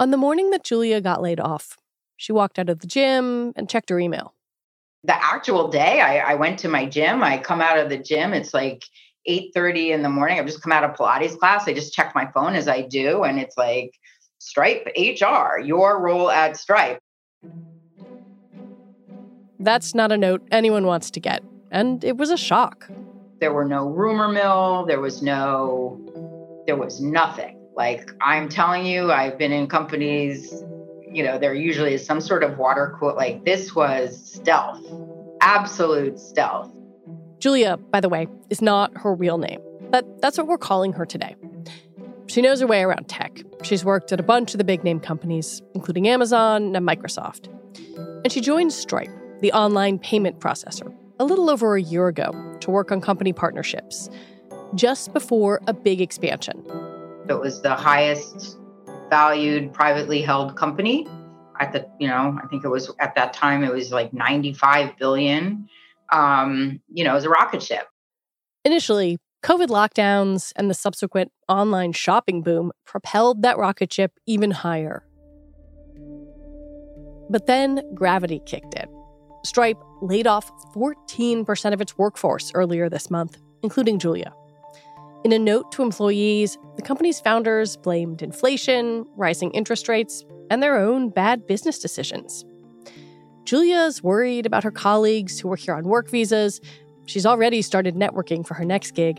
On the morning that Julia got laid off, she walked out of the gym and checked her email. The actual day I, I went to my gym, I come out of the gym, it's like 8:30 in the morning. I've just come out of Pilates class. I just check my phone as I do, and it's like Stripe HR, your role at Stripe. That's not a note anyone wants to get, and it was a shock. There were no rumor mill, there was no there was nothing. Like I'm telling you, I've been in companies, you know, there usually is some sort of water quote like this was stealth. Absolute stealth. Julia, by the way, is not her real name, but that's what we're calling her today. She knows her way around tech. She's worked at a bunch of the big name companies, including Amazon and Microsoft. And she joined Stripe, the online payment processor, a little over a year ago to work on company partnerships, just before a big expansion. It was the highest valued privately held company at the, you know, I think it was at that time it was like 95 billion. Um, you know, it was a rocket ship. Initially, COVID lockdowns and the subsequent online shopping boom propelled that rocket ship even higher. But then gravity kicked in. Stripe laid off 14% of its workforce earlier this month, including Julia. In a note to employees, the company's founders blamed inflation, rising interest rates, and their own bad business decisions. Julia's worried about her colleagues who are here on work visas. She's already started networking for her next gig.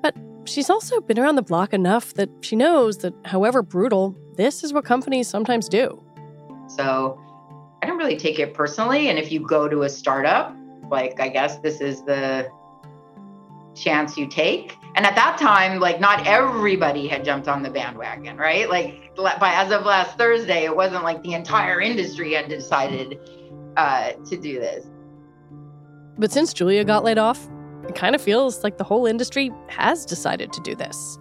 But she's also been around the block enough that she knows that, however brutal, this is what companies sometimes do. So I don't really take it personally. And if you go to a startup, like I guess this is the chance you take. And at that time, like not everybody had jumped on the bandwagon, right? Like by as of last Thursday, it wasn't like the entire industry had decided uh, to do this. But since Julia got laid off, it kind of feels like the whole industry has decided to do this.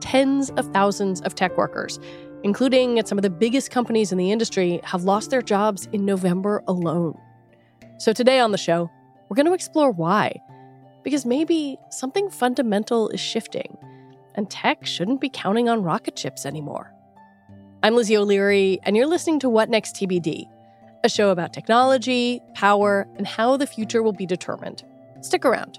Tens of thousands of tech workers including at some of the biggest companies in the industry, have lost their jobs in November alone. So today on the show, we're going to explore why. Because maybe something fundamental is shifting, and tech shouldn't be counting on rocket ships anymore. I'm Lizzie O'Leary, and you're listening to What Next TBD, a show about technology, power, and how the future will be determined. Stick around.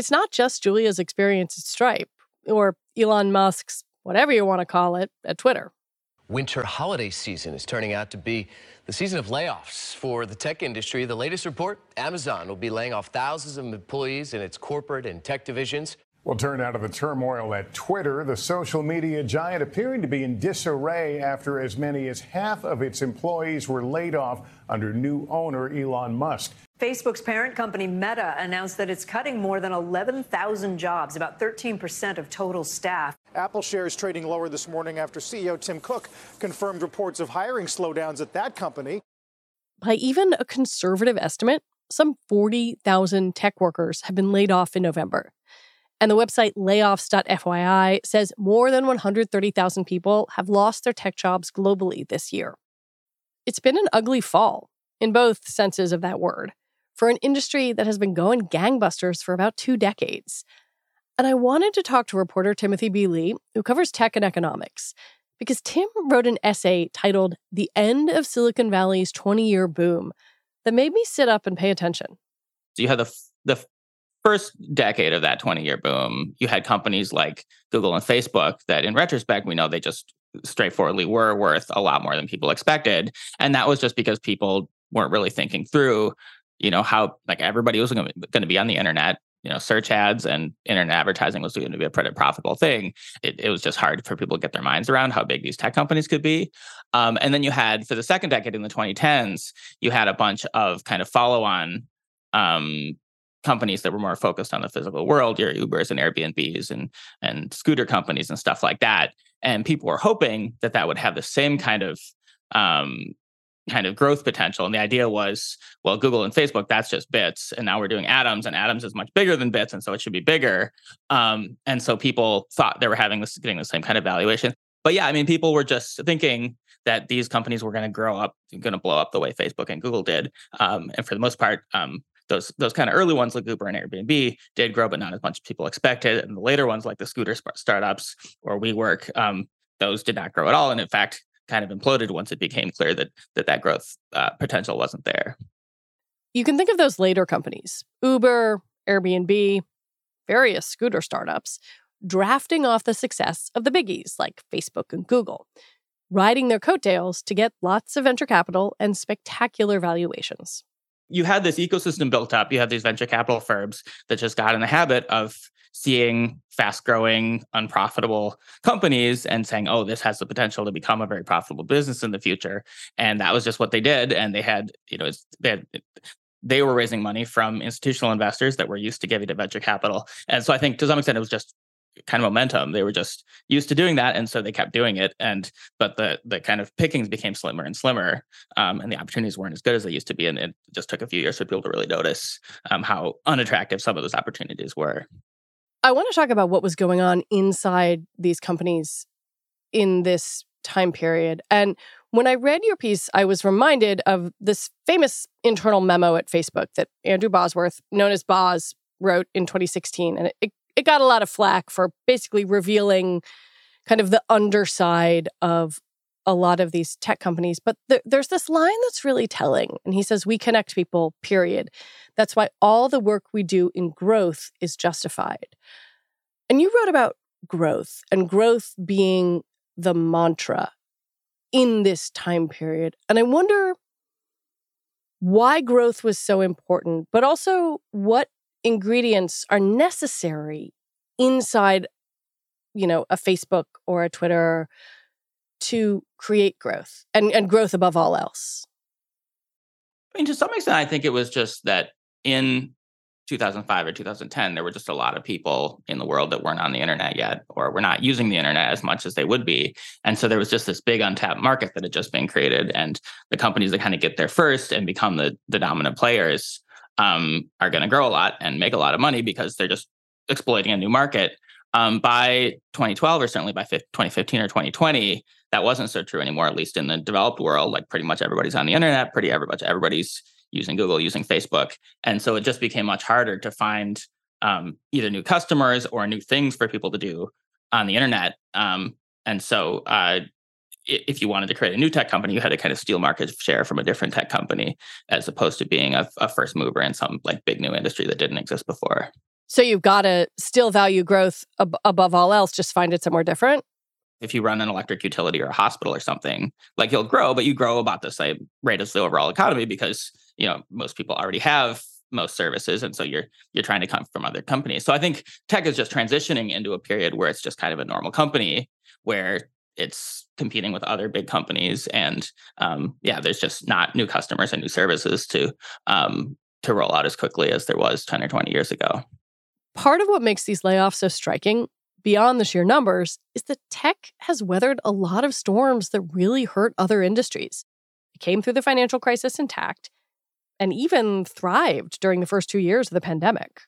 It's not just Julia's experience at Stripe or Elon Musk's, whatever you want to call it, at Twitter. Winter holiday season is turning out to be the season of layoffs for the tech industry. The latest report Amazon will be laying off thousands of employees in its corporate and tech divisions. Well, turn out of the turmoil at Twitter, the social media giant appearing to be in disarray after as many as half of its employees were laid off under new owner Elon Musk. Facebook's parent company Meta announced that it's cutting more than 11,000 jobs, about 13% of total staff. Apple shares trading lower this morning after CEO Tim Cook confirmed reports of hiring slowdowns at that company. By even a conservative estimate, some 40,000 tech workers have been laid off in November. And the website layoffs.fyi says more than 130,000 people have lost their tech jobs globally this year. It's been an ugly fall, in both senses of that word for an industry that has been going gangbusters for about two decades. And I wanted to talk to reporter Timothy B. Lee, who covers tech and economics, because Tim wrote an essay titled The End of Silicon Valley's 20 year boom that made me sit up and pay attention. So you had the, the first decade of that 20 year boom, you had companies like Google and Facebook that, in retrospect, we know they just straightforwardly were worth a lot more than people expected. And that was just because people weren't really thinking through, you know, how like everybody was going to be on the internet. You know, search ads and internet advertising was going to be a pretty profitable thing. It, it was just hard for people to get their minds around how big these tech companies could be. Um, and then you had, for the second decade in the 2010s, you had a bunch of kind of follow on um, companies that were more focused on the physical world, your Ubers and Airbnbs and and scooter companies and stuff like that. And people were hoping that that would have the same kind of um, kind of growth potential. And the idea was, well, Google and Facebook, that's just bits. And now we're doing atoms, and atoms is much bigger than bits. And so it should be bigger. Um, and so people thought they were having this getting the same kind of valuation. But yeah, I mean, people were just thinking that these companies were going to grow up, going to blow up the way Facebook and Google did. Um, and for the most part, um, those those kind of early ones like Uber and Airbnb did grow, but not as much as people expected. And the later ones like the scooter startups or WeWork, um, those did not grow at all, and in fact, kind of imploded once it became clear that that that growth uh, potential wasn't there. You can think of those later companies, Uber, Airbnb, various scooter startups, drafting off the success of the biggies like Facebook and Google, riding their coattails to get lots of venture capital and spectacular valuations you had this ecosystem built up. You had these venture capital firms that just got in the habit of seeing fast growing, unprofitable companies and saying, oh, this has the potential to become a very profitable business in the future. And that was just what they did. And they had, you know, they had, they were raising money from institutional investors that were used to giving to venture capital. And so I think to some extent it was just kind of momentum. They were just used to doing that, and so they kept doing it. And but the the kind of pickings became slimmer and slimmer, um, and the opportunities weren't as good as they used to be. And it just took a few years for people to really notice um, how unattractive some of those opportunities were. I want to talk about what was going on inside these companies in this time period. And when I read your piece, I was reminded of this famous internal memo at Facebook that Andrew Bosworth, known as Boz, wrote in 2016. And it, it got a lot of flack for basically revealing kind of the underside of a lot of these tech companies. But th- there's this line that's really telling. And he says, We connect people, period. That's why all the work we do in growth is justified. And you wrote about growth and growth being the mantra in this time period. And I wonder why growth was so important, but also what ingredients are necessary inside you know a facebook or a twitter to create growth and, and growth above all else. I mean to some extent i think it was just that in 2005 or 2010 there were just a lot of people in the world that weren't on the internet yet or were not using the internet as much as they would be. And so there was just this big untapped market that had just been created and the companies that kind of get there first and become the, the dominant players um, are going to grow a lot and make a lot of money because they're just exploiting a new market. Um, by 2012, or certainly by 2015 or 2020, that wasn't so true anymore. At least in the developed world, like pretty much everybody's on the internet, pretty everybody everybody's using Google, using Facebook, and so it just became much harder to find um, either new customers or new things for people to do on the internet. Um, and so uh, if you wanted to create a new tech company, you had to kind of steal market share from a different tech company as opposed to being a, a first mover in some like big new industry that didn't exist before. So you've got to still value growth ab- above all else, just find it somewhere different. If you run an electric utility or a hospital or something, like you'll grow, but you grow about the same rate as the overall economy because you know most people already have most services and so you're you're trying to come from other companies so i think tech is just transitioning into a period where it's just kind of a normal company where it's competing with other big companies and um, yeah there's just not new customers and new services to um, to roll out as quickly as there was 10 or 20 years ago. Part of what makes these layoffs so striking beyond the sheer numbers is that tech has weathered a lot of storms that really hurt other industries. It came through the financial crisis intact and even thrived during the first two years of the pandemic.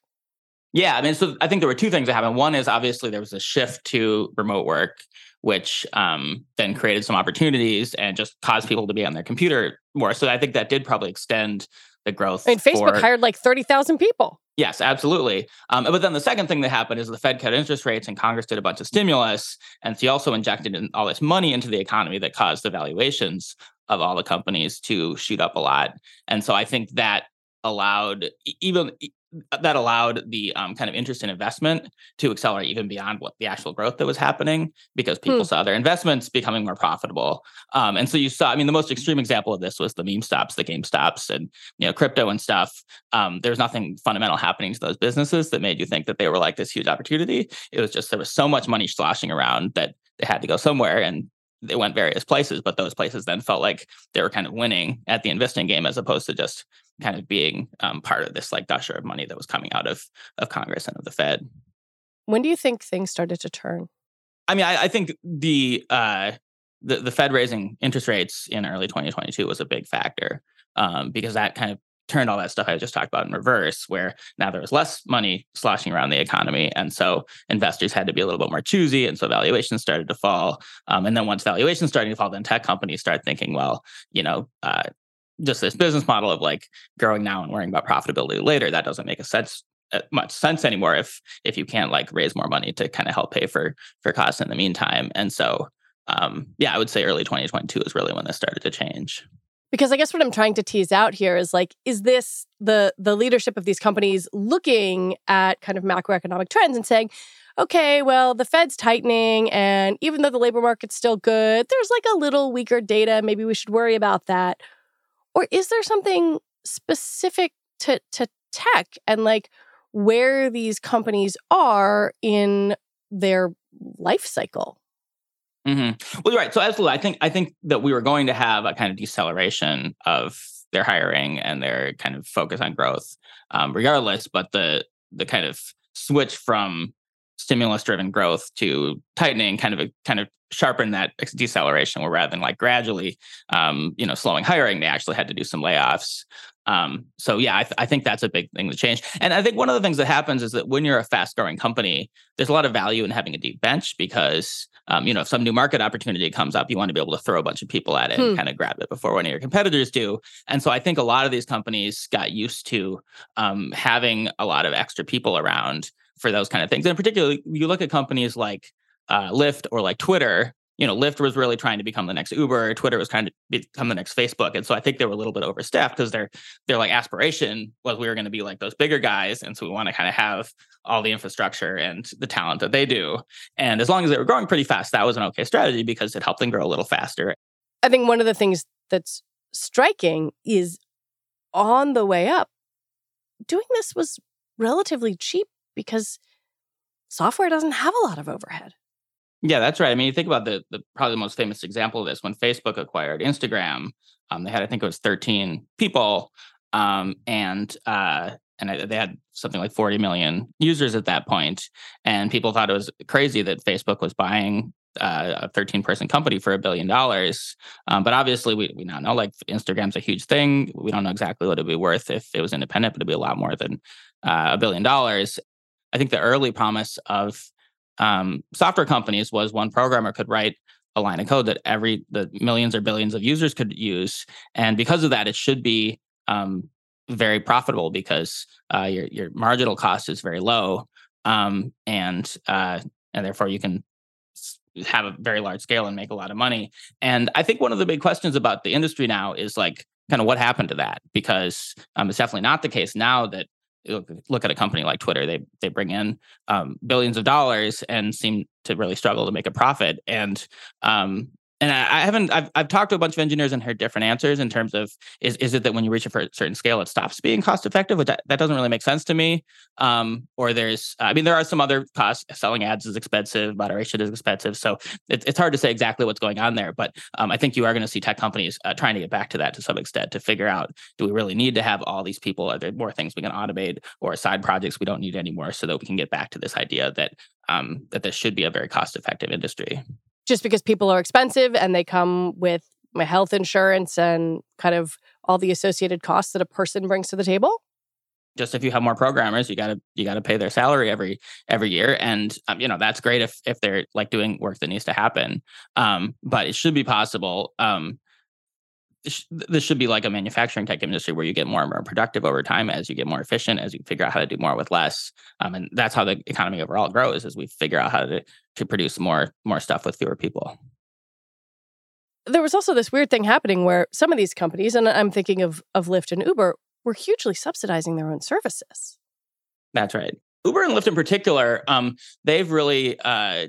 Yeah, I mean, so I think there were two things that happened. One is obviously there was a shift to remote work, which um, then created some opportunities and just caused people to be on their computer more. So I think that did probably extend the growth. I mean, Facebook for, hired like 30,000 people. Yes, absolutely. Um, but then the second thing that happened is the Fed cut interest rates and Congress did a bunch of stimulus. And so also injected in all this money into the economy that caused the valuations of all the companies to shoot up a lot. And so I think that allowed even that allowed the um, kind of interest in investment to accelerate even beyond what the actual growth that was happening because people hmm. saw their investments becoming more profitable. Um, and so you saw, I mean, the most extreme example of this was the meme stops, the GameStops, and you know, crypto and stuff. Um, there was nothing fundamental happening to those businesses that made you think that they were like this huge opportunity. It was just there was so much money sloshing around that they had to go somewhere, and they went various places. But those places then felt like they were kind of winning at the investing game as opposed to just kind of being um, part of this like gusher of money that was coming out of of Congress and of the Fed. When do you think things started to turn? I mean, I, I think the uh, the the Fed raising interest rates in early 2022 was a big factor um, because that kind of turned all that stuff I just talked about in reverse, where now there was less money sloshing around the economy. And so investors had to be a little bit more choosy. And so valuations started to fall. Um, and then once valuations started to fall, then tech companies start thinking, well, you know, uh, just this business model of like growing now and worrying about profitability later that doesn't make a sense uh, much sense anymore if if you can't like raise more money to kind of help pay for for costs in the meantime and so um yeah i would say early 2022 is really when this started to change because i guess what i'm trying to tease out here is like is this the the leadership of these companies looking at kind of macroeconomic trends and saying okay well the fed's tightening and even though the labor market's still good there's like a little weaker data maybe we should worry about that or is there something specific to, to tech and like where these companies are in their life cycle? Mm-hmm. Well, you're right. So absolutely, I think I think that we were going to have a kind of deceleration of their hiring and their kind of focus on growth, um, regardless. But the the kind of switch from stimulus driven growth to tightening kind of a kind of sharpen that deceleration where rather than like gradually um, you know slowing hiring they actually had to do some layoffs um, so yeah I, th- I, think that's a big thing to change. And i think one of the things that happens is that when you're a fast growing company there's a lot of value in having a deep bench because um, you know if some new market opportunity comes up you want to be able to throw a bunch of people at it hmm. and kind of grab it before one of your competitors do. And so i think a lot of these companies got used to um, having a lot of extra people around for those kind of things. And particularly you look at companies like uh, Lyft or like Twitter, you know, Lyft was really trying to become the next Uber. Twitter was trying to become the next Facebook, and so I think they were a little bit overstaffed because their their like aspiration was we were going to be like those bigger guys, and so we want to kind of have all the infrastructure and the talent that they do. And as long as they were growing pretty fast, that was an okay strategy because it helped them grow a little faster. I think one of the things that's striking is on the way up, doing this was relatively cheap because software doesn't have a lot of overhead. Yeah, that's right. I mean, you think about the, the probably the most famous example of this when Facebook acquired Instagram. Um, they had, I think it was 13 people, um, and uh, and they had something like 40 million users at that point. and people thought it was crazy that Facebook was buying uh, a 13 person company for a billion dollars. Um, but obviously, we, we now know like Instagram's a huge thing. We don't know exactly what it'd be worth if it was independent, but it'd be a lot more than uh, a billion dollars. I think the early promise of um, software companies was one programmer could write a line of code that every the millions or billions of users could use, and because of that, it should be um, very profitable because uh, your your marginal cost is very low, um, and uh, and therefore you can have a very large scale and make a lot of money. And I think one of the big questions about the industry now is like kind of what happened to that because um, it's definitely not the case now that look at a company like Twitter, they they bring in um, billions of dollars and seem to really struggle to make a profit. And um, and I, haven't I've, I've talked to a bunch of engineers and heard different answers in terms of is is it that when you reach a certain scale it stops being cost effective which that, that doesn't really make sense to me. Um, or there's i mean there are some other costs. Selling ads is expensive moderation is expensive so it, it's hard to say exactly what's going on there but um, i think you are going to see tech companies uh, trying to get back to that to some extent to figure out do we really need to have all these people? Are there more things we can automate or side projects we don't need anymore so that we can get back to this idea that um, that this should be a very cost effective industry just because people are expensive and they come with my health insurance and kind of all the associated costs that a person brings to the table. Just if you have more programmers you got to you got to pay their salary every every year. And um, you know that's great if if they're like doing work that needs to happen. Um, but it should be possible. Um, this should be like a manufacturing tech industry where you get more and more productive over time as you get more efficient, as you figure out how to do more with less. Um, and that's how the economy overall grows as we figure out how to, to produce more more stuff with fewer people. There was also this weird thing happening where some of these companies, and I'm thinking of of Lyft and Uber, were hugely subsidizing their own services. That's right. Uber and Lyft in particular, um, they've really uh,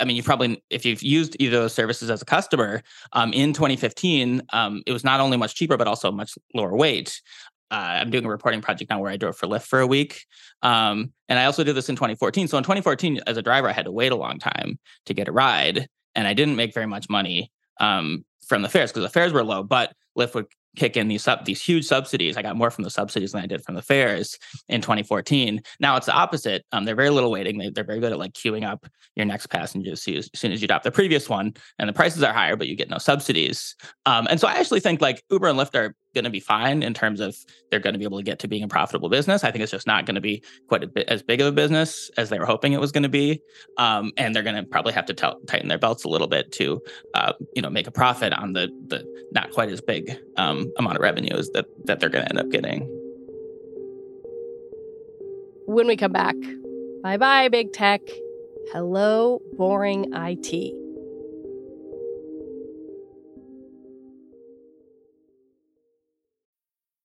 I mean, you probably, if you've used either of those services as a customer um, in 2015, um, it was not only much cheaper, but also much lower wait. Uh, I'm doing a reporting project now where I drove for Lyft for a week. Um, and I also did this in 2014. So in 2014, as a driver, I had to wait a long time to get a ride. And I didn't make very much money um, from the fares because the fares were low, but Lyft would kick in these sub, these huge subsidies. I got more from the subsidies than I did from the fares in 2014. Now it's the opposite. Um, they're very little waiting. They, they're very good at like queuing up your next passenger as, as soon as you adopt the previous one, and the prices are higher, but you get no subsidies. Um, and so I actually think like Uber and Lyft are going to be fine in terms of they're going to be able to get to being a profitable business. I think it's just not going to be quite bit as big of a business as they were hoping it was going to be, um, and they're going to probably have to t- tighten their belts a little bit to, uh, you know, make a profit on the the not quite as big um, amount of revenues that that they're going to end up getting. When we come back, bye bye big tech. Hello, boring IT.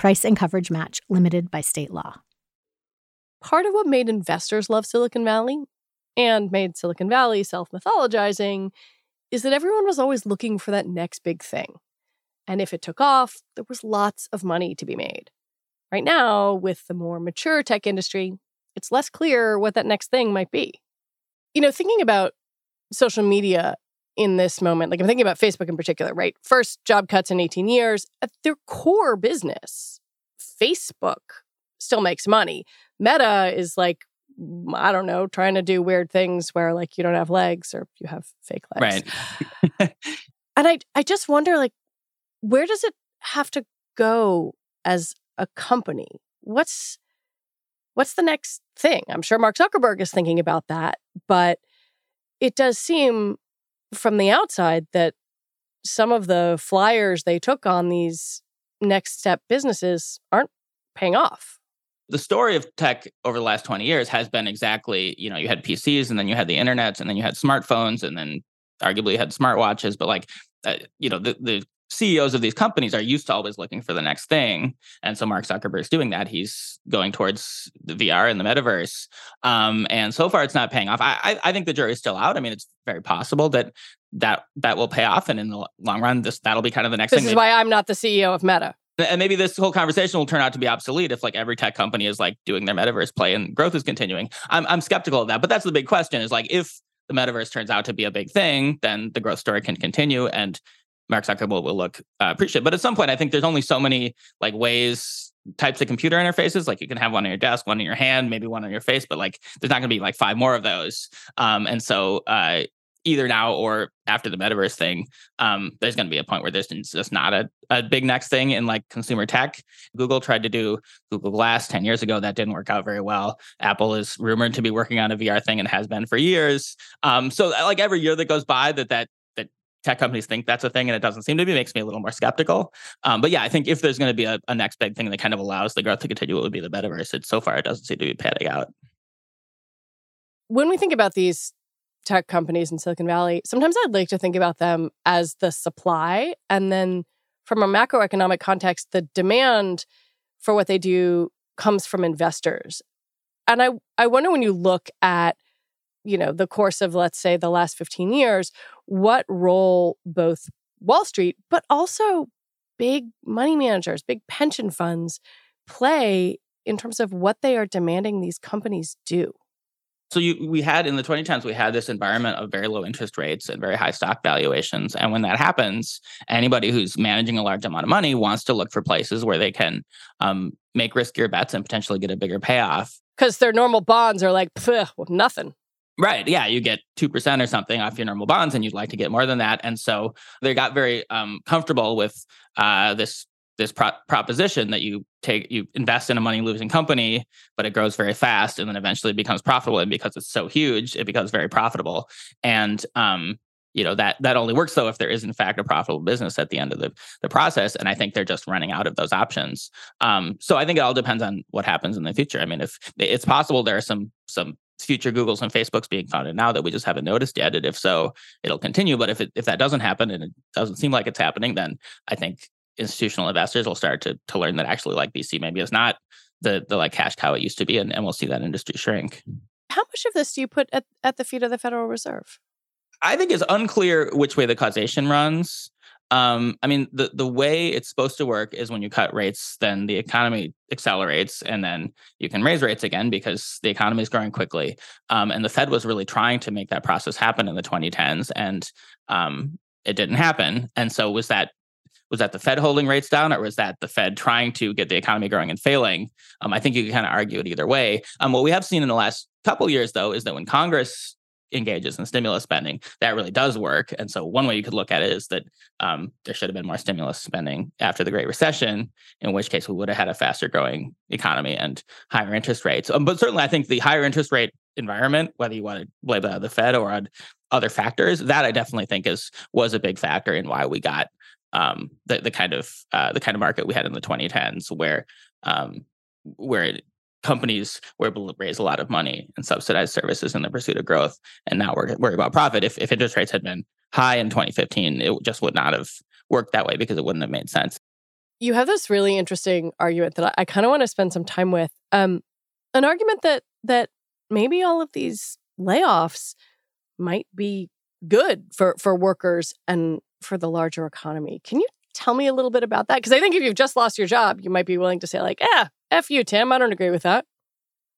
Price and coverage match limited by state law. Part of what made investors love Silicon Valley and made Silicon Valley self mythologizing is that everyone was always looking for that next big thing. And if it took off, there was lots of money to be made. Right now, with the more mature tech industry, it's less clear what that next thing might be. You know, thinking about social media in this moment. Like I'm thinking about Facebook in particular, right? First job cuts in 18 years. At their core business, Facebook still makes money. Meta is like, I don't know, trying to do weird things where like you don't have legs or you have fake legs. Right. and I I just wonder like where does it have to go as a company? What's what's the next thing? I'm sure Mark Zuckerberg is thinking about that, but it does seem from the outside that some of the flyers they took on these next step businesses aren't paying off. The story of tech over the last 20 years has been exactly, you know, you had PCs and then you had the internet and then you had smartphones and then arguably had smartwatches, but like, uh, you know, the, the CEOs of these companies are used to always looking for the next thing. And so Mark Zuckerberg's doing that. He's going towards the VR and the metaverse. Um, and so far it's not paying off. I, I, I think the jury's still out. I mean, it's very possible that that that will pay off. And in the long run, this that'll be kind of the next this thing. This is why I'm not the CEO of Meta. And maybe this whole conversation will turn out to be obsolete if like every tech company is like doing their metaverse play and growth is continuing. I'm I'm skeptical of that. But that's the big question is like if the metaverse turns out to be a big thing, then the growth story can continue. And Mark Zuckerberg will look uh, appreciate. But at some point, I think there's only so many like ways, types of computer interfaces. Like you can have one on your desk, one in your hand, maybe one on your face, but like there's not going to be like five more of those. Um, and so uh, either now or after the metaverse thing, um, there's going to be a point where there's just not a, a big next thing in like consumer tech. Google tried to do Google Glass 10 years ago. That didn't work out very well. Apple is rumored to be working on a VR thing and has been for years. Um, so like every year that goes by that that tech companies think that's a thing and it doesn't seem to be makes me a little more skeptical. Um, but yeah, I think if there's going to be a, a next big thing that kind of allows the growth to continue, it would be the metaverse. It so far it doesn't seem to be panning out. When we think about these tech companies in Silicon Valley, sometimes I'd like to think about them as the supply. And then from a macroeconomic context, the demand for what they do comes from investors. And I, I wonder when you look at, you know, the course of, let's say, the last 15 years, what role both Wall Street, but also big money managers, big pension funds play in terms of what they are demanding these companies do. So you, we had in the 2010s, we had this environment of very low interest rates and very high stock valuations. And when that happens, anybody who's managing a large amount of money wants to look for places where they can um, make riskier bets and potentially get a bigger payoff. Because their normal bonds are like nothing. Right. Yeah. You get 2% or something off your normal bonds, and you'd like to get more than that. And so they got very um, comfortable with uh, this this pro- proposition that you take you invest in a money losing company but it grows very fast and then eventually becomes profitable and because it's so huge it becomes very profitable and um you know that that only works though if there is in fact a profitable business at the end of the, the process and i think they're just running out of those options um, so i think it all depends on what happens in the future i mean if it's possible there are some some future googles and facebooks being founded now that we just haven't noticed yet and if so it'll continue but if it, if that doesn't happen and it doesn't seem like it's happening then i think institutional investors will start to to learn that actually like VC maybe is not the the like cash cow it used to be, and, and we'll see that industry shrink. How much of this do you put at, at the feet of the Federal Reserve? I think it's unclear which way the causation runs. Um, I mean, the the way it's supposed to work is when you cut rates, then the economy accelerates, and then you can raise rates again because the economy is growing quickly. Um, and the Fed was really trying to make that process happen in the 2010s, and um, it didn't happen. And so, was that was that the Fed holding rates down, or was that the Fed trying to get the economy growing and failing? Um, I think you can kind of argue it either way. Um, what we have seen in the last couple years, though, is that when Congress engages in stimulus spending, that really does work. And so, one way you could look at it is that um, there should have been more stimulus spending after the Great Recession, in which case we would have had a faster growing economy and higher interest rates. Um, but certainly, I think the higher interest rate environment, whether you want to blame the Fed or on other factors, that I definitely think is was a big factor in why we got um, the the kind of uh, the kind of market we had in the 2010s, where um, where companies were able to raise a lot of money and subsidize services in the pursuit of growth, and now we're worried about profit. If if interest rates had been high in 2015, it just would not have worked that way because it wouldn't have made sense. You have this really interesting argument that I, I kind of want to spend some time with. Um, an argument that that maybe all of these layoffs might be good for for workers and for the larger economy. Can you tell me a little bit about that? Because I think if you've just lost your job, you might be willing to say, like, yeah, F you, Tim. I don't agree with that.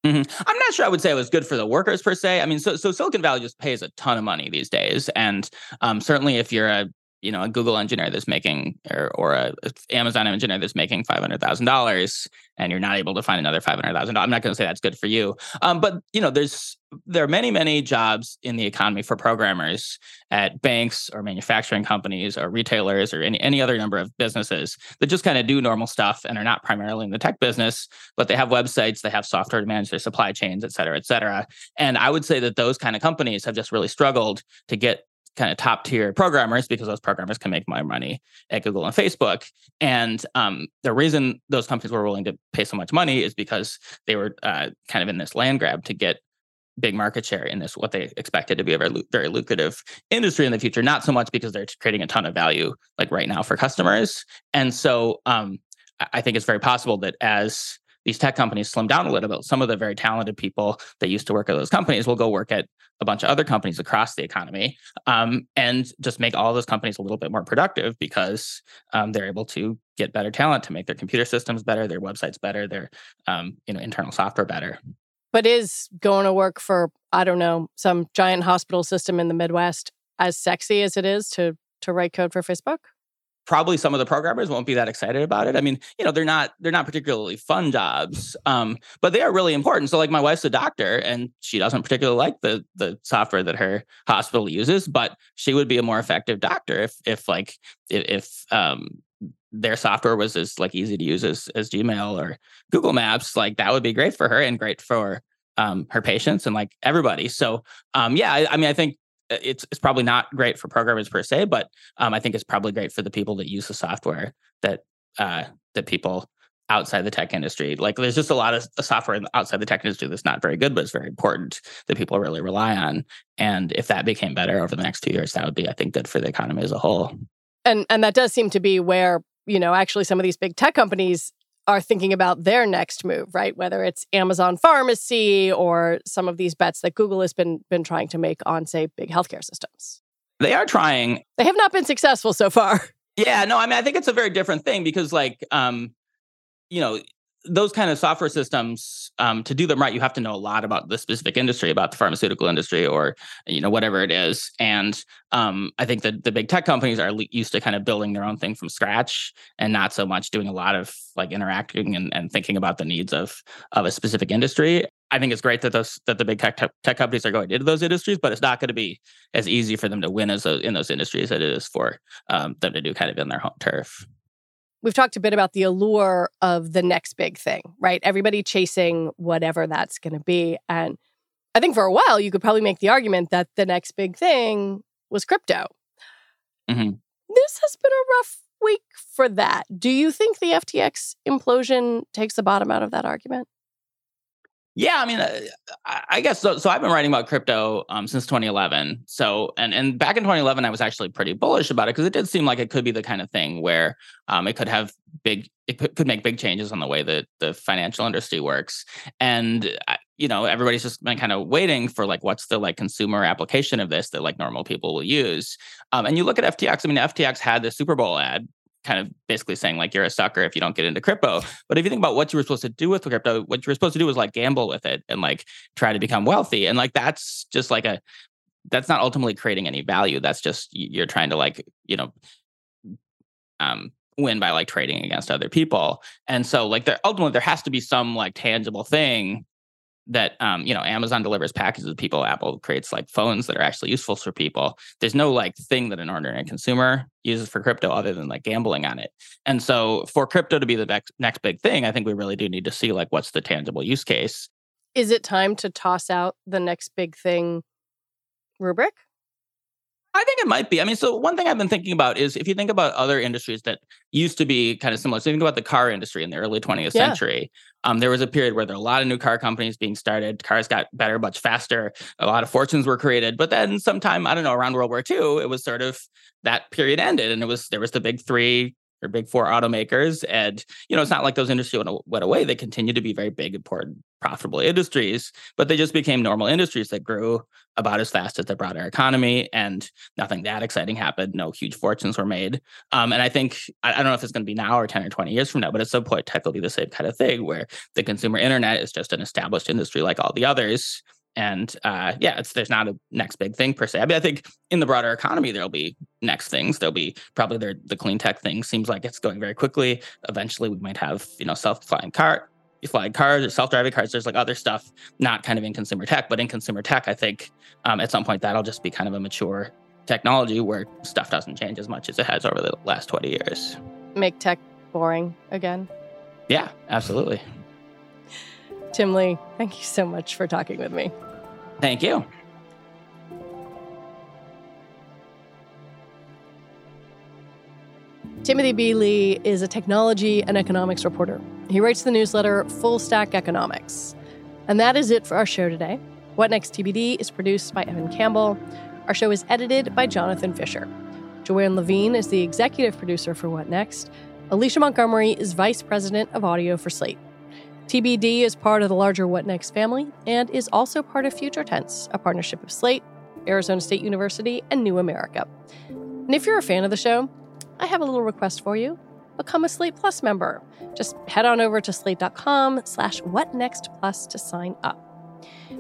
Mm-hmm. I'm not sure I would say it was good for the workers per se. I mean, so so Silicon Valley just pays a ton of money these days, and um, certainly if you're a you know a Google engineer that's making or or a Amazon engineer that's making five hundred thousand dollars, and you're not able to find another five hundred thousand dollars. I'm not going to say that's good for you, um, but you know there's there are many many jobs in the economy for programmers at banks or manufacturing companies or retailers or any any other number of businesses that just kind of do normal stuff and are not primarily in the tech business, but they have websites, they have software to manage their supply chains, et cetera, et cetera. And I would say that those kind of companies have just really struggled to get kind of top tier programmers because those programmers can make more money at Google and Facebook. And um, the reason those companies were willing to pay so much money is because they were uh, kind of in this land grab to get big market share in this what they expected to be a very, very lucrative industry in the future not so much because they're creating a ton of value like right now for customers and so um, i think it's very possible that as these tech companies slim down a little bit some of the very talented people that used to work at those companies will go work at a bunch of other companies across the economy um, and just make all those companies a little bit more productive because um, they're able to get better talent to make their computer systems better, their websites better, their um, you know internal software better. But is going to work for I don't know some giant hospital system in the Midwest as sexy as it is to to write code for Facebook? Probably some of the programmers won't be that excited about it. I mean, you know, they're not they're not particularly fun jobs, um, but they are really important. So, like, my wife's a doctor, and she doesn't particularly like the the software that her hospital uses, but she would be a more effective doctor if if like if, um, their software was as like easy to use as as Gmail or Google Maps. Like, that would be great for her and great for um, her patients and like everybody. So, um, yeah, I, I mean, I think it's it's probably not great for programmers per se, but um, I think it's probably great for the people that use the software that uh, that people outside the tech industry. Like there's just a lot of software outside the tech industry that's not very good, but it's very important that people really rely on. And if that became better over the next two years, that would be, I think, good for the economy as a whole. And and that does seem to be where you know actually some of these big tech companies are thinking about their next move, right? Whether it's Amazon Pharmacy or some of these bets that Google has been been trying to make on, say, big healthcare systems. They are trying. They have not been successful so far. Yeah, no, I mean, I think it's a very different thing because, like, um, you know, those kind of software systems um, to do them right you have to know a lot about the specific industry about the pharmaceutical industry or you know whatever it is. And um, i think that the big tech companies are used to kind of building their own thing from scratch and not so much doing a lot of like interacting and, and thinking about the needs of of a specific industry. I think it's great that those that the big tech tech companies are going into those industries but it's not going to be as easy for them to win as a, in those industries as it is for um, them to do kind of in their home turf we've talked a bit about the allure of the next big thing, right? Everybody chasing whatever that's going to be. And I think for a while, you could probably make the argument that the next big thing was crypto. Mm-hmm. This has been a rough week for that. Do you think the FTX implosion takes the bottom out of that argument? Yeah, I mean, uh, I guess so. So I've been writing about crypto um, since 2011. So and and back in 2011, I was actually pretty bullish about it because it did seem like it could be the kind of thing where um, it could have big, it could, make big changes on the way that the financial industry works. And uh, you know, everybody's just been kind of waiting for like what's the like consumer application of this that like normal people will use. Um, and you look at FTX. I mean, FTX had the Super Bowl ad kind of basically saying like you're a sucker if you don't get into crypto. But if you think about what you were supposed to do with crypto, what you were supposed to do was like gamble with it and like try to become wealthy. And like that's just like a that's not ultimately creating any value. That's just you're trying to like, you know, um win by like trading against other people. And so like there ultimately there has to be some like tangible thing that um, you know Amazon delivers packages to people. Apple creates like phones that are actually useful for people. There's no like thing that an ordinary consumer uses for crypto other than like gambling on it. And so for crypto to be the next next big thing, I think we really do need to see like what's the tangible use case. Is it time to toss out the next big thing rubric? I think it might be. I mean, so one thing I've been thinking about is if you think about other industries that used to be kind of similar. So think about the car industry in the early 20th yeah. century. Um, there was a period where there were a lot of new car companies being started. Cars got better much faster. A lot of fortunes were created. But then sometime, I don't know, around World War II, it was sort of that period ended. And it was there was the big three or big four automakers. And, you know, it's not like those industries went, went away. They continue to be very big, important, profitable industries, but they just became normal industries that grew about as fast as the broader economy and nothing that exciting happened. No huge fortunes were made. Um, and I think, I, I, don't know if it's going to be now or 10 or 20 years from now, but at some point, tech will be the same kind of thing where the consumer internet is just an established industry like all the others and uh, yeah, it's there's not a next big thing per se. I mean, I think in the broader economy there'll be next things. There'll be probably the the clean tech thing seems like it's going very quickly. Eventually, we might have you know self flying car flying cars or self driving cars. There's like other stuff not kind of in consumer tech, but in consumer tech, I think um, at some point that'll just be kind of a mature technology where stuff doesn't change as much as it has over the last 20 years. Make tech boring again. Yeah, absolutely. Tim Lee, thank you so much for talking with me. Thank you. Timothy B. Lee is a technology and economics reporter. He writes the newsletter Full Stack Economics. And that is it for our show today. What Next TBD is produced by Evan Campbell. Our show is edited by Jonathan Fisher. Joanne Levine is the executive producer for What Next. Alicia Montgomery is vice president of audio for Slate. TBD is part of the larger What Next family and is also part of Future Tense, a partnership of Slate, Arizona State University, and New America. And if you're a fan of the show, I have a little request for you. Become a Slate Plus member. Just head on over to slate.com slash whatnextplus to sign up.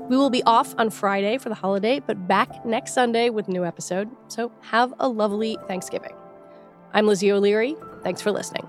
We will be off on Friday for the holiday, but back next Sunday with a new episode. So have a lovely Thanksgiving. I'm Lizzie O'Leary. Thanks for listening.